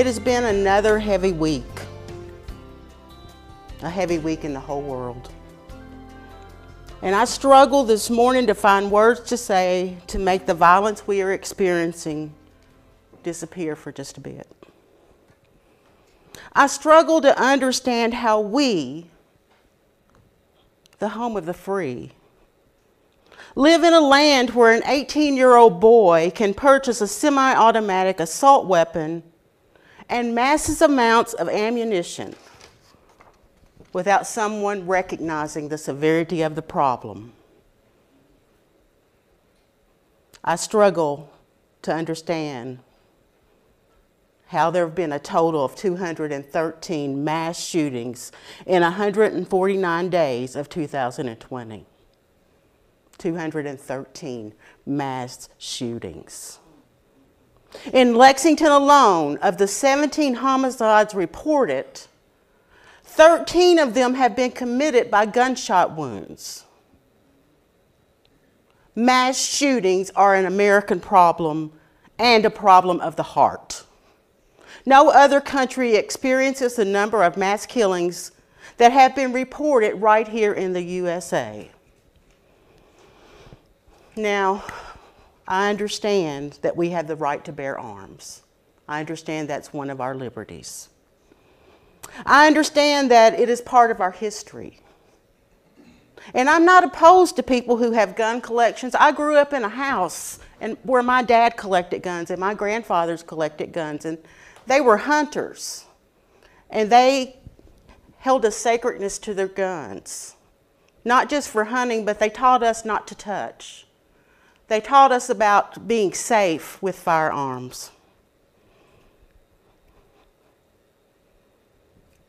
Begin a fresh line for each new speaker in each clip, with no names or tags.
It has been another heavy week, a heavy week in the whole world. And I struggled this morning to find words to say to make the violence we are experiencing disappear for just a bit. I struggle to understand how we, the home of the free, live in a land where an 18 year old boy can purchase a semi automatic assault weapon and massive amounts of ammunition without someone recognizing the severity of the problem. I struggle to understand how there have been a total of 213 mass shootings in 149 days of 2020. 213 mass shootings. In Lexington alone, of the 17 homicides reported, 13 of them have been committed by gunshot wounds. Mass shootings are an American problem and a problem of the heart. No other country experiences the number of mass killings that have been reported right here in the USA. Now, I understand that we have the right to bear arms. I understand that's one of our liberties. I understand that it is part of our history. And I'm not opposed to people who have gun collections. I grew up in a house and where my dad collected guns and my grandfathers collected guns and they were hunters. And they held a sacredness to their guns. Not just for hunting, but they taught us not to touch. They taught us about being safe with firearms.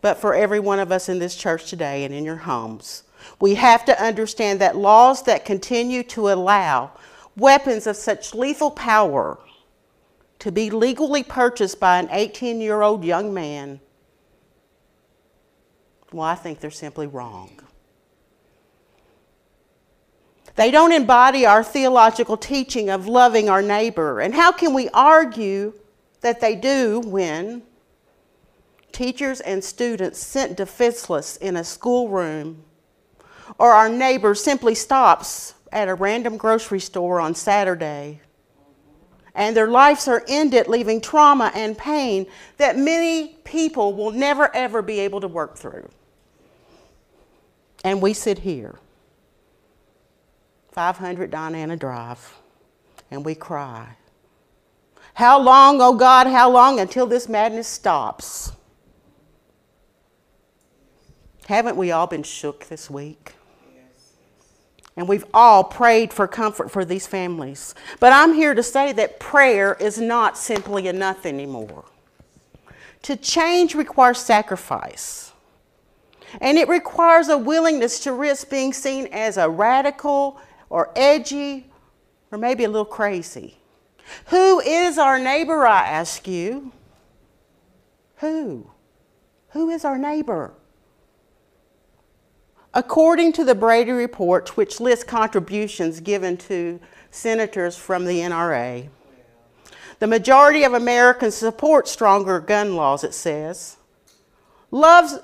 but for every one of us in this church today and in your homes. We have to understand that laws that continue to allow weapons of such lethal power to be legally purchased by an 18 year old young man, well, I think they're simply wrong. They don't embody our theological teaching of loving our neighbor. And how can we argue that they do when teachers and students sent defenseless in a schoolroom, or our neighbor simply stops at a random grocery store on Saturday, and their lives are ended, leaving trauma and pain that many people will never ever be able to work through. And we sit here, 500 Diana Drive, and we cry. How long, oh God, how long until this madness stops? Haven't we all been shook this week? And we've all prayed for comfort for these families. But I'm here to say that prayer is not simply enough anymore. To change requires sacrifice. And it requires a willingness to risk being seen as a radical or edgy or maybe a little crazy. Who is our neighbor, I ask you? Who? Who is our neighbor? According to the Brady Report, which lists contributions given to senators from the NRA, the majority of Americans support stronger gun laws, it says. Loves,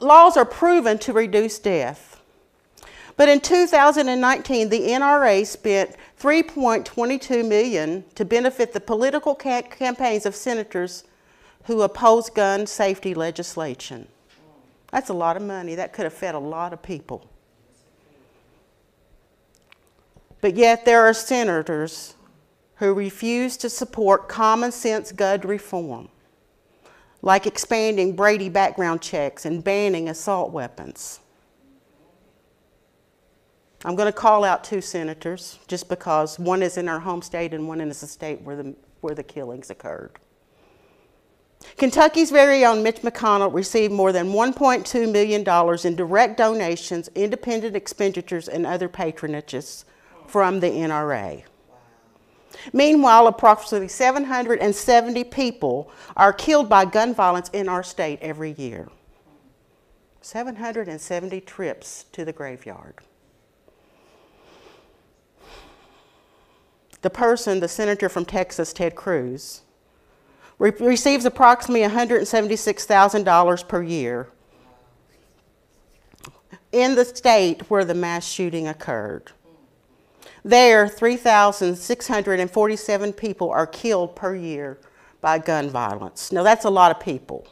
laws are proven to reduce death. But in 2019, the NRA spent 3.22 million to benefit the political campaigns of senators who oppose gun safety legislation. That's a lot of money. That could have fed a lot of people. But yet, there are senators who refuse to support common sense gun reform, like expanding Brady background checks and banning assault weapons. I'm going to call out two senators just because one is in our home state and one is the state where the, where the killings occurred. Kentucky's very own Mitch McConnell received more than $1.2 million in direct donations, independent expenditures, and other patronages from the NRA. Meanwhile, approximately 770 people are killed by gun violence in our state every year. 770 trips to the graveyard. The person, the senator from Texas, Ted Cruz, re- receives approximately $176,000 per year in the state where the mass shooting occurred. There, 3,647 people are killed per year by gun violence. Now, that's a lot of people.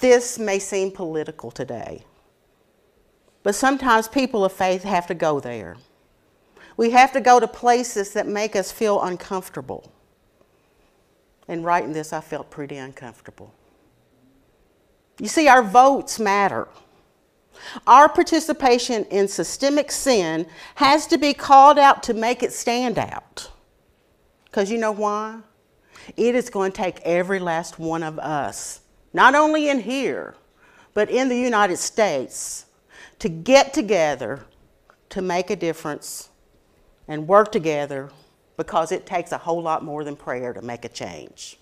This may seem political today, but sometimes people of faith have to go there. We have to go to places that make us feel uncomfortable. And writing this, I felt pretty uncomfortable. You see, our votes matter. Our participation in systemic sin has to be called out to make it stand out. Because you know why? It is going to take every last one of us, not only in here, but in the United States, to get together to make a difference and work together because it takes a whole lot more than prayer to make a change.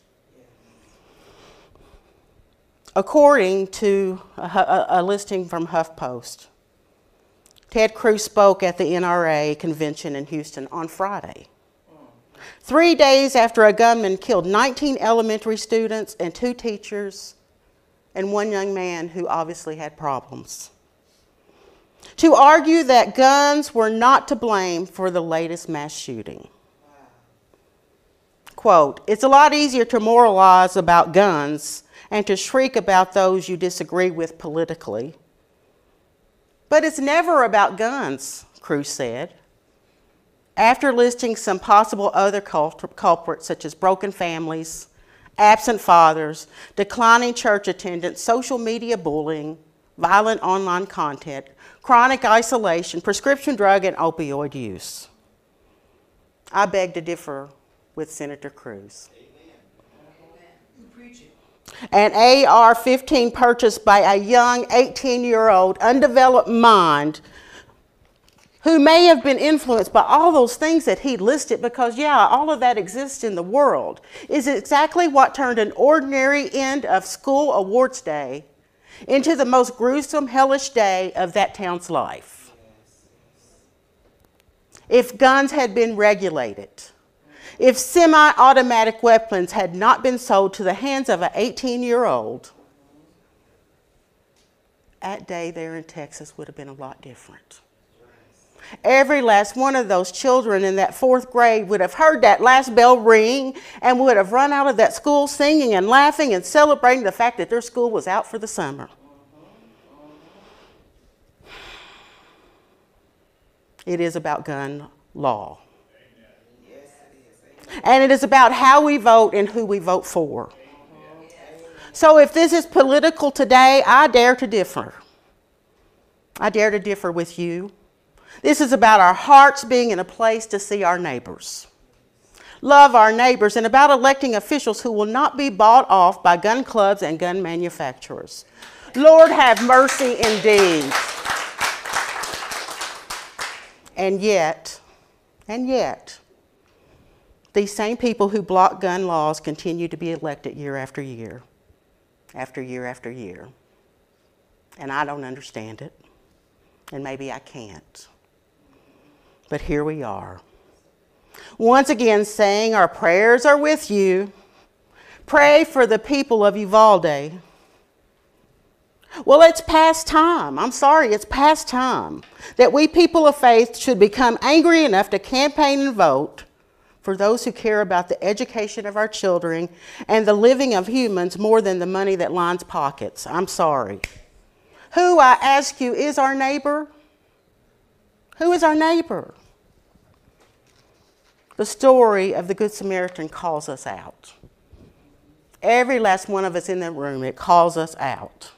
According to a, a listing from HuffPost, Ted Cruz spoke at the NRA convention in Houston on Friday. Three days after a gunman killed 19 elementary students and two teachers and one young man who obviously had problems to argue that guns were not to blame for the latest mass shooting. Quote, it's a lot easier to moralize about guns and to shriek about those you disagree with politically. But it's never about guns, Cruz said. After listing some possible other culprits, such as broken families, absent fathers, declining church attendance, social media bullying, violent online content, chronic isolation, prescription drug, and opioid use. I beg to differ with Senator Cruz. An AR 15 purchased by a young 18 year old undeveloped mind who may have been influenced by all those things that he listed because, yeah, all of that exists in the world, is exactly what turned an ordinary end of school awards day into the most gruesome, hellish day of that town's life. If guns had been regulated, if semi automatic weapons had not been sold to the hands of an 18 year old, that day there in Texas would have been a lot different. Every last one of those children in that fourth grade would have heard that last bell ring and would have run out of that school singing and laughing and celebrating the fact that their school was out for the summer. It is about gun law. And it is about how we vote and who we vote for. So if this is political today, I dare to differ. I dare to differ with you. This is about our hearts being in a place to see our neighbors, love our neighbors, and about electing officials who will not be bought off by gun clubs and gun manufacturers. Lord, have mercy indeed. And yet, and yet, these same people who block gun laws continue to be elected year after year, after year after year. And I don't understand it, and maybe I can't. But here we are. Once again, saying our prayers are with you. Pray for the people of Uvalde. Well, it's past time. I'm sorry, it's past time that we people of faith should become angry enough to campaign and vote for those who care about the education of our children and the living of humans more than the money that lines pockets. I'm sorry. Who, I ask you, is our neighbor? Who is our neighbor? The story of the Good Samaritan calls us out. Every last one of us in the room, it calls us out.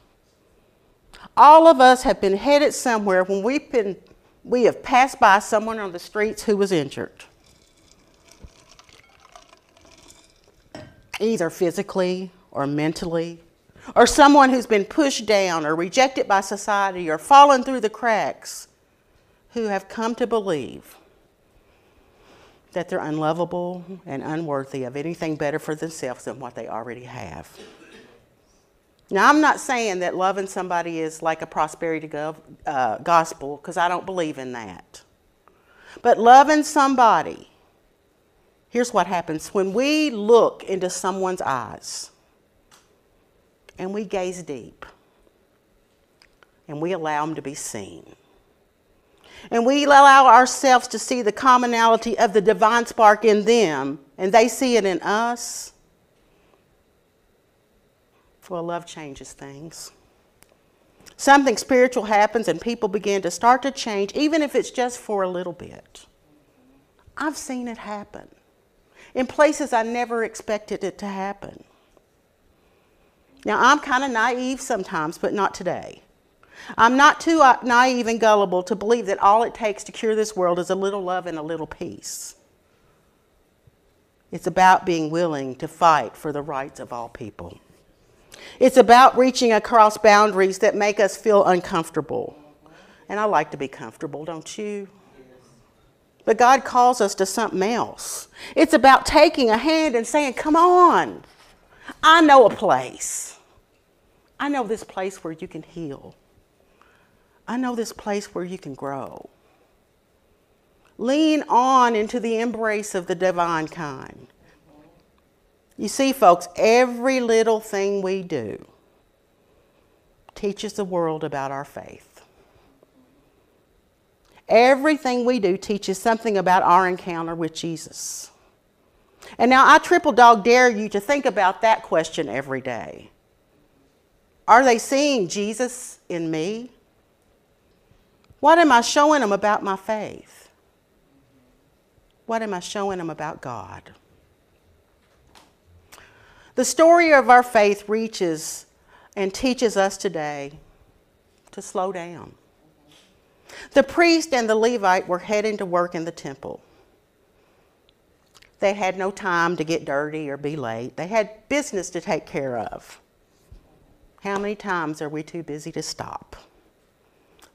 All of us have been headed somewhere when we've been, we have passed by someone on the streets who was injured. Either physically or mentally, or someone who's been pushed down or rejected by society or fallen through the cracks, who have come to believe that they're unlovable and unworthy of anything better for themselves than what they already have. Now, I'm not saying that loving somebody is like a prosperity uh, gospel because I don't believe in that. But loving somebody Here's what happens when we look into someone's eyes and we gaze deep and we allow them to be seen. And we allow ourselves to see the commonality of the divine spark in them and they see it in us. Well, love changes things. Something spiritual happens and people begin to start to change, even if it's just for a little bit. I've seen it happen in places I never expected it to happen. Now, I'm kind of naive sometimes, but not today. I'm not too uh, naive and gullible to believe that all it takes to cure this world is a little love and a little peace. It's about being willing to fight for the rights of all people. It's about reaching across boundaries that make us feel uncomfortable. And I like to be comfortable, don't you? But God calls us to something else. It's about taking a hand and saying, Come on, I know a place. I know this place where you can heal. I know this place where you can grow. Lean on into the embrace of the divine kind. You see, folks, every little thing we do teaches the world about our faith. Everything we do teaches something about our encounter with Jesus. And now I triple dog dare you to think about that question every day. Are they seeing Jesus in me? What am I showing them about my faith? What am I showing them about God? The story of our faith reaches and teaches us today to slow down. The priest and the Levite were heading to work in the temple. They had no time to get dirty or be late. They had business to take care of. How many times are we too busy to stop?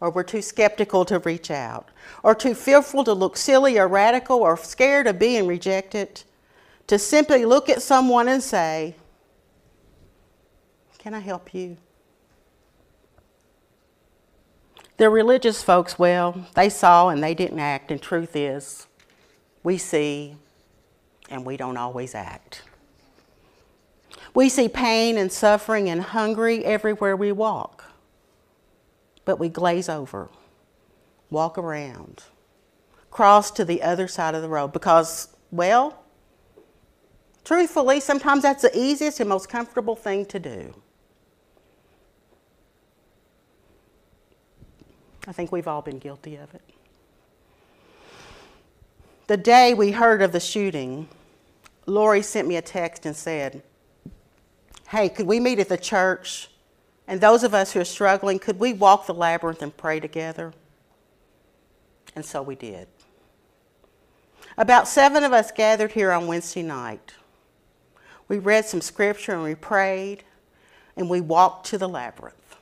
Or we're too skeptical to reach out? Or too fearful to look silly or radical or scared of being rejected? To simply look at someone and say, Can I help you? The religious folks, well, they saw and they didn't act, and truth is, we see and we don't always act. We see pain and suffering and hungry everywhere we walk, but we glaze over, walk around, cross to the other side of the road because, well, truthfully, sometimes that's the easiest and most comfortable thing to do. I think we've all been guilty of it. The day we heard of the shooting, Lori sent me a text and said, Hey, could we meet at the church? And those of us who are struggling, could we walk the labyrinth and pray together? And so we did. About seven of us gathered here on Wednesday night. We read some scripture and we prayed, and we walked to the labyrinth.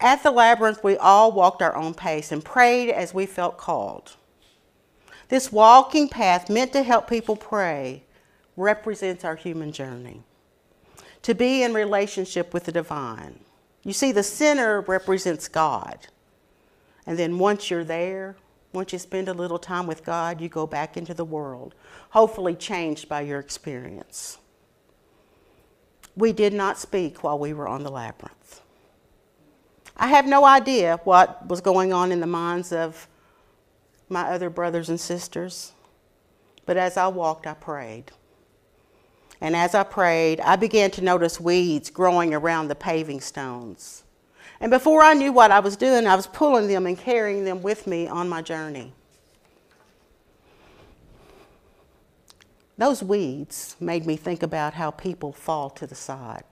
At the labyrinth, we all walked our own pace and prayed as we felt called. This walking path, meant to help people pray, represents our human journey. To be in relationship with the divine. You see, the center represents God. And then once you're there, once you spend a little time with God, you go back into the world, hopefully changed by your experience. We did not speak while we were on the labyrinth. I have no idea what was going on in the minds of my other brothers and sisters. But as I walked, I prayed. And as I prayed, I began to notice weeds growing around the paving stones. And before I knew what I was doing, I was pulling them and carrying them with me on my journey. Those weeds made me think about how people fall to the side.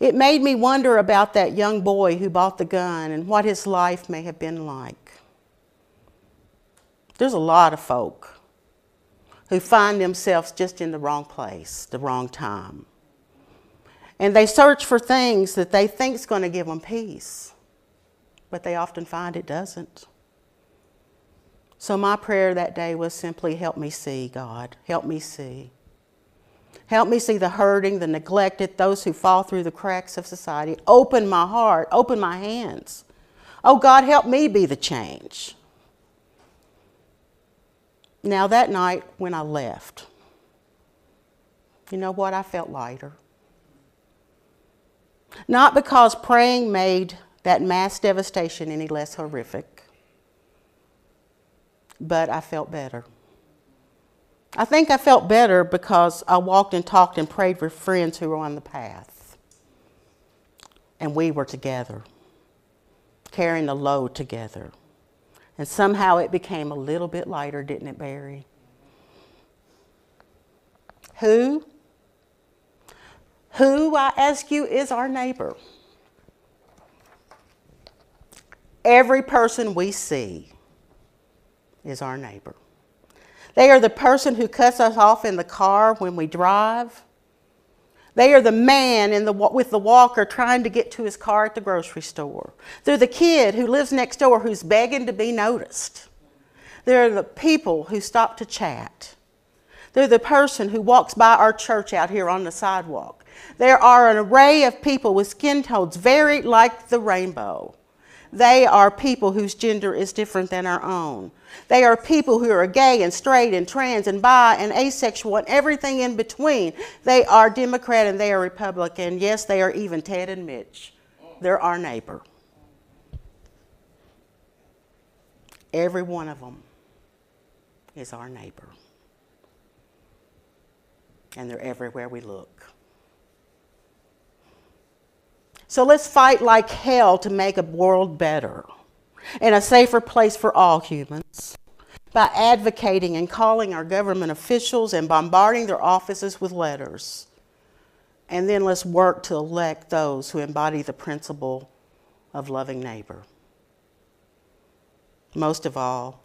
It made me wonder about that young boy who bought the gun and what his life may have been like. There's a lot of folk who find themselves just in the wrong place, the wrong time. And they search for things that they think is going to give them peace, but they often find it doesn't. So my prayer that day was simply help me see, God, help me see. Help me see the hurting, the neglected, those who fall through the cracks of society. Open my heart, open my hands. Oh God, help me be the change. Now, that night when I left, you know what? I felt lighter. Not because praying made that mass devastation any less horrific, but I felt better. I think I felt better because I walked and talked and prayed with friends who were on the path. And we were together, carrying the load together. And somehow it became a little bit lighter, didn't it, Barry? Who? Who, I ask you, is our neighbor? Every person we see is our neighbor. They are the person who cuts us off in the car when we drive. They are the man in the, with the walker trying to get to his car at the grocery store. They're the kid who lives next door who's begging to be noticed. They're the people who stop to chat. They're the person who walks by our church out here on the sidewalk. There are an array of people with skin tones very like the rainbow. They are people whose gender is different than our own. They are people who are gay and straight and trans and bi and asexual and everything in between. They are Democrat and they are Republican. Yes, they are even Ted and Mitch. They're our neighbor. Every one of them is our neighbor. And they're everywhere we look. So let's fight like hell to make a world better and a safer place for all humans by advocating and calling our government officials and bombarding their offices with letters. And then let's work to elect those who embody the principle of loving neighbor. Most of all,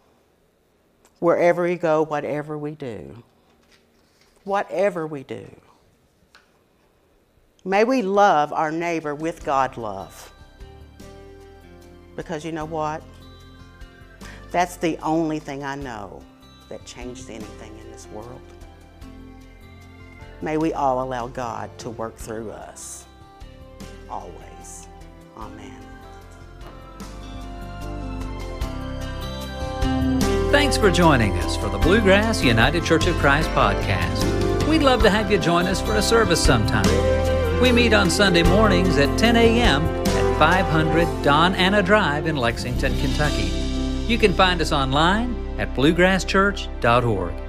wherever we go, whatever we do, whatever we do, may we love our neighbor with God love. Because you know what? That's the only thing I know that changed anything in this world. May we all allow God to work through us. Always. Amen.
Thanks for joining us for the Bluegrass United Church of Christ podcast. We'd love to have you join us for a service sometime. We meet on Sunday mornings at 10 a.m. at 500 Don Anna Drive in Lexington, Kentucky. You can find us online at bluegrasschurch.org.